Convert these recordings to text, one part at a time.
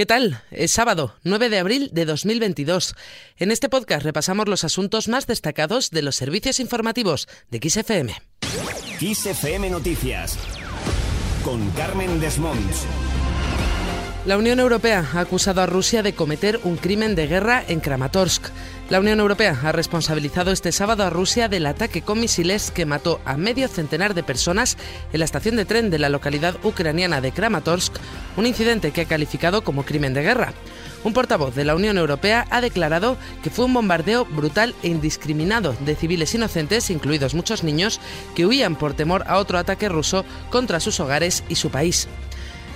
¿Qué tal? Es sábado, 9 de abril de 2022. En este podcast repasamos los asuntos más destacados de los servicios informativos de XFM. XFM Noticias con Carmen Desmonts. La Unión Europea ha acusado a Rusia de cometer un crimen de guerra en Kramatorsk. La Unión Europea ha responsabilizado este sábado a Rusia del ataque con misiles que mató a medio centenar de personas en la estación de tren de la localidad ucraniana de Kramatorsk, un incidente que ha calificado como crimen de guerra. Un portavoz de la Unión Europea ha declarado que fue un bombardeo brutal e indiscriminado de civiles inocentes, incluidos muchos niños, que huían por temor a otro ataque ruso contra sus hogares y su país.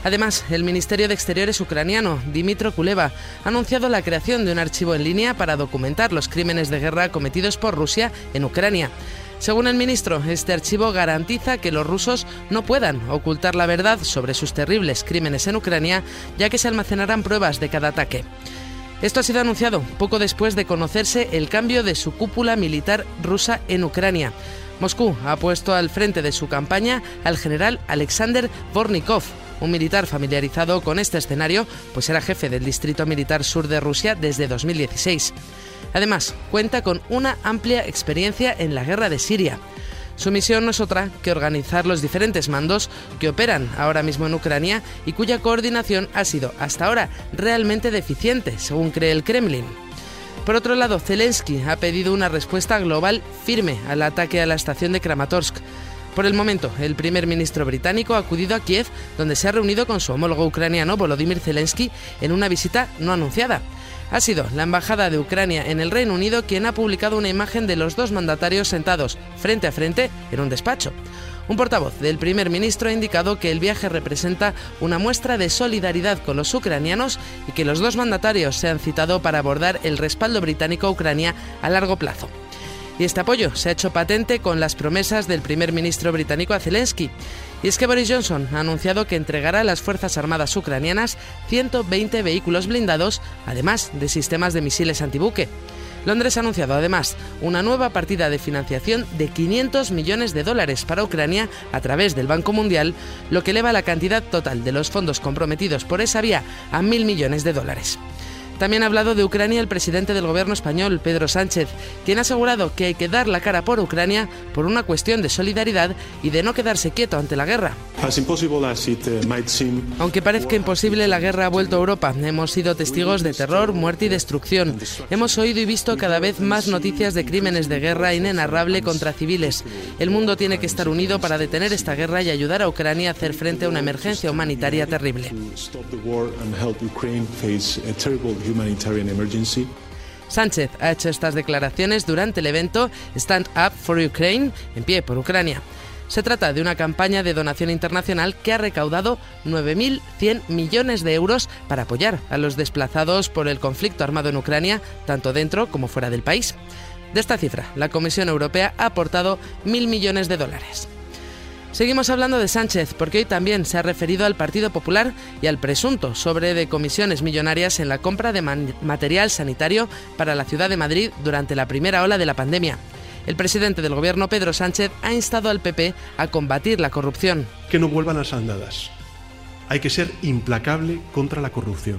Además, el Ministerio de Exteriores ucraniano, Dimitro Kuleva, ha anunciado la creación de un archivo en línea para documentar los crímenes de guerra cometidos por Rusia en Ucrania. Según el ministro, este archivo garantiza que los rusos no puedan ocultar la verdad sobre sus terribles crímenes en Ucrania, ya que se almacenarán pruebas de cada ataque. Esto ha sido anunciado poco después de conocerse el cambio de su cúpula militar rusa en Ucrania. Moscú ha puesto al frente de su campaña al general Alexander Vornikov, un militar familiarizado con este escenario, pues era jefe del Distrito Militar Sur de Rusia desde 2016. Además, cuenta con una amplia experiencia en la guerra de Siria. Su misión no es otra que organizar los diferentes mandos que operan ahora mismo en Ucrania y cuya coordinación ha sido hasta ahora realmente deficiente, según cree el Kremlin. Por otro lado, Zelensky ha pedido una respuesta global firme al ataque a la estación de Kramatorsk. Por el momento, el primer ministro británico ha acudido a Kiev, donde se ha reunido con su homólogo ucraniano Volodymyr Zelensky en una visita no anunciada. Ha sido la Embajada de Ucrania en el Reino Unido quien ha publicado una imagen de los dos mandatarios sentados frente a frente en un despacho. Un portavoz del primer ministro ha indicado que el viaje representa una muestra de solidaridad con los ucranianos y que los dos mandatarios se han citado para abordar el respaldo británico a Ucrania a largo plazo. Y este apoyo se ha hecho patente con las promesas del primer ministro británico a Zelensky. Y es que Boris Johnson ha anunciado que entregará a las Fuerzas Armadas ucranianas 120 vehículos blindados, además de sistemas de misiles antibuque. Londres ha anunciado además una nueva partida de financiación de 500 millones de dólares para Ucrania a través del Banco Mundial, lo que eleva la cantidad total de los fondos comprometidos por esa vía a mil millones de dólares. También ha hablado de Ucrania el presidente del gobierno español, Pedro Sánchez, quien ha asegurado que hay que dar la cara por Ucrania por una cuestión de solidaridad y de no quedarse quieto ante la guerra. Aunque parezca imposible, la guerra ha vuelto a Europa. Hemos sido testigos de terror, muerte y destrucción. Hemos oído y visto cada vez más noticias de crímenes de guerra inenarrable contra civiles. El mundo tiene que estar unido para detener esta guerra y ayudar a Ucrania a hacer frente a una emergencia humanitaria terrible. Sánchez ha hecho estas declaraciones durante el evento Stand Up for Ukraine, en pie por Ucrania. Se trata de una campaña de donación internacional que ha recaudado 9.100 millones de euros para apoyar a los desplazados por el conflicto armado en Ucrania, tanto dentro como fuera del país. De esta cifra, la Comisión Europea ha aportado 1.000 millones de dólares. Seguimos hablando de Sánchez, porque hoy también se ha referido al Partido Popular y al presunto sobre de comisiones millonarias en la compra de material sanitario para la ciudad de Madrid durante la primera ola de la pandemia. El presidente del gobierno, Pedro Sánchez, ha instado al PP a combatir la corrupción. Que no vuelvan a andadas. Hay que ser implacable contra la corrupción.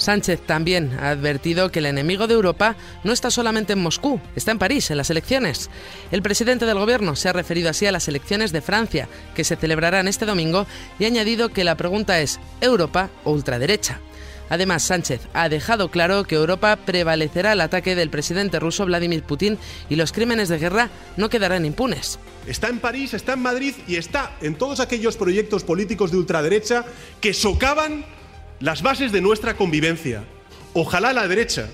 Sánchez también ha advertido que el enemigo de Europa no está solamente en Moscú, está en París, en las elecciones. El presidente del gobierno se ha referido así a las elecciones de Francia, que se celebrarán este domingo, y ha añadido que la pregunta es ¿Europa o ultraderecha? Además, Sánchez ha dejado claro que Europa prevalecerá el ataque del presidente ruso Vladimir Putin y los crímenes de guerra no quedarán impunes. Está en París, está en Madrid y está en todos aquellos proyectos políticos de ultraderecha que socavan las bases de nuestra convivencia. Ojalá la derecha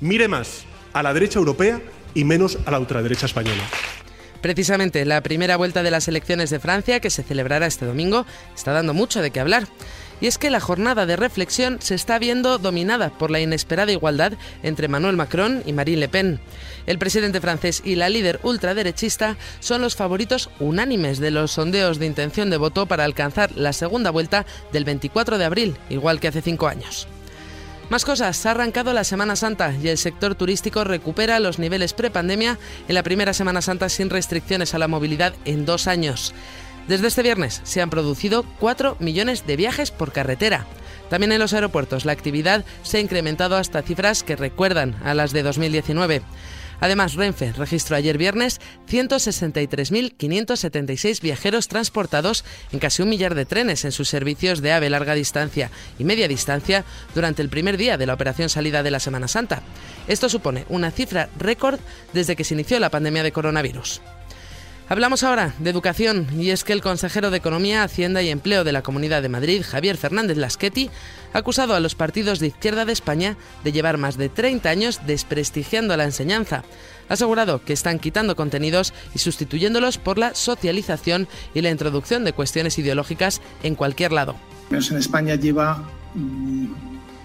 mire más a la derecha europea y menos a la ultraderecha española. Precisamente la primera vuelta de las elecciones de Francia, que se celebrará este domingo, está dando mucho de qué hablar. Y es que la jornada de reflexión se está viendo dominada por la inesperada igualdad entre Manuel Macron y Marine Le Pen. El presidente francés y la líder ultraderechista son los favoritos unánimes de los sondeos de intención de voto para alcanzar la segunda vuelta del 24 de abril, igual que hace cinco años. Más cosas, ha arrancado la Semana Santa y el sector turístico recupera los niveles prepandemia en la primera Semana Santa sin restricciones a la movilidad en dos años. Desde este viernes se han producido 4 millones de viajes por carretera. También en los aeropuertos la actividad se ha incrementado hasta cifras que recuerdan a las de 2019. Además, Renfe registró ayer viernes 163.576 viajeros transportados en casi un millar de trenes en sus servicios de AVE larga distancia y media distancia durante el primer día de la operación salida de la Semana Santa. Esto supone una cifra récord desde que se inició la pandemia de coronavirus. Hablamos ahora de educación y es que el consejero de Economía, Hacienda y Empleo de la Comunidad de Madrid, Javier Fernández Lasqueti, ha acusado a los partidos de izquierda de España de llevar más de 30 años desprestigiando la enseñanza. Ha asegurado que están quitando contenidos y sustituyéndolos por la socialización y la introducción de cuestiones ideológicas en cualquier lado. En España lleva mm,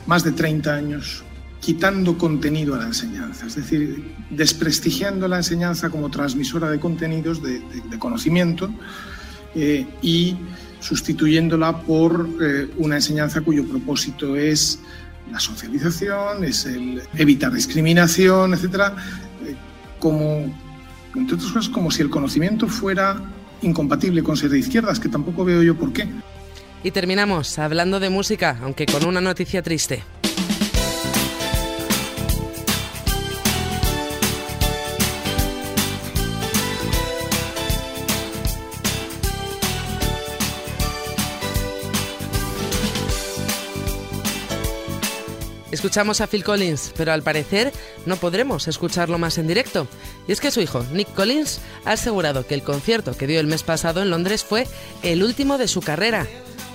más de 30 años quitando contenido a la enseñanza, es decir, desprestigiando la enseñanza como transmisora de contenidos, de, conocimiento, eh, y sustituyéndola por eh, una enseñanza cuyo propósito es la socialización, es el evitar discriminación, etcétera, eh, como, entre otras cosas, como si el conocimiento fuera incompatible con ser de izquierdas, que tampoco veo yo por qué. Y terminamos hablando de música, aunque con una noticia triste. Escuchamos a Phil Collins, pero al parecer no podremos escucharlo más en directo. Y es que su hijo, Nick Collins, ha asegurado que el concierto que dio el mes pasado en Londres fue el último de su carrera.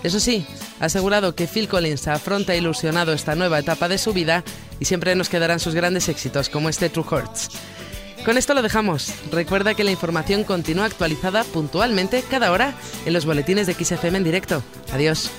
Eso sí, ha asegurado que Phil Collins afronta ilusionado esta nueva etapa de su vida y siempre nos quedarán sus grandes éxitos como este True Hearts. Con esto lo dejamos. Recuerda que la información continúa actualizada puntualmente cada hora en los boletines de XFM en directo. Adiós.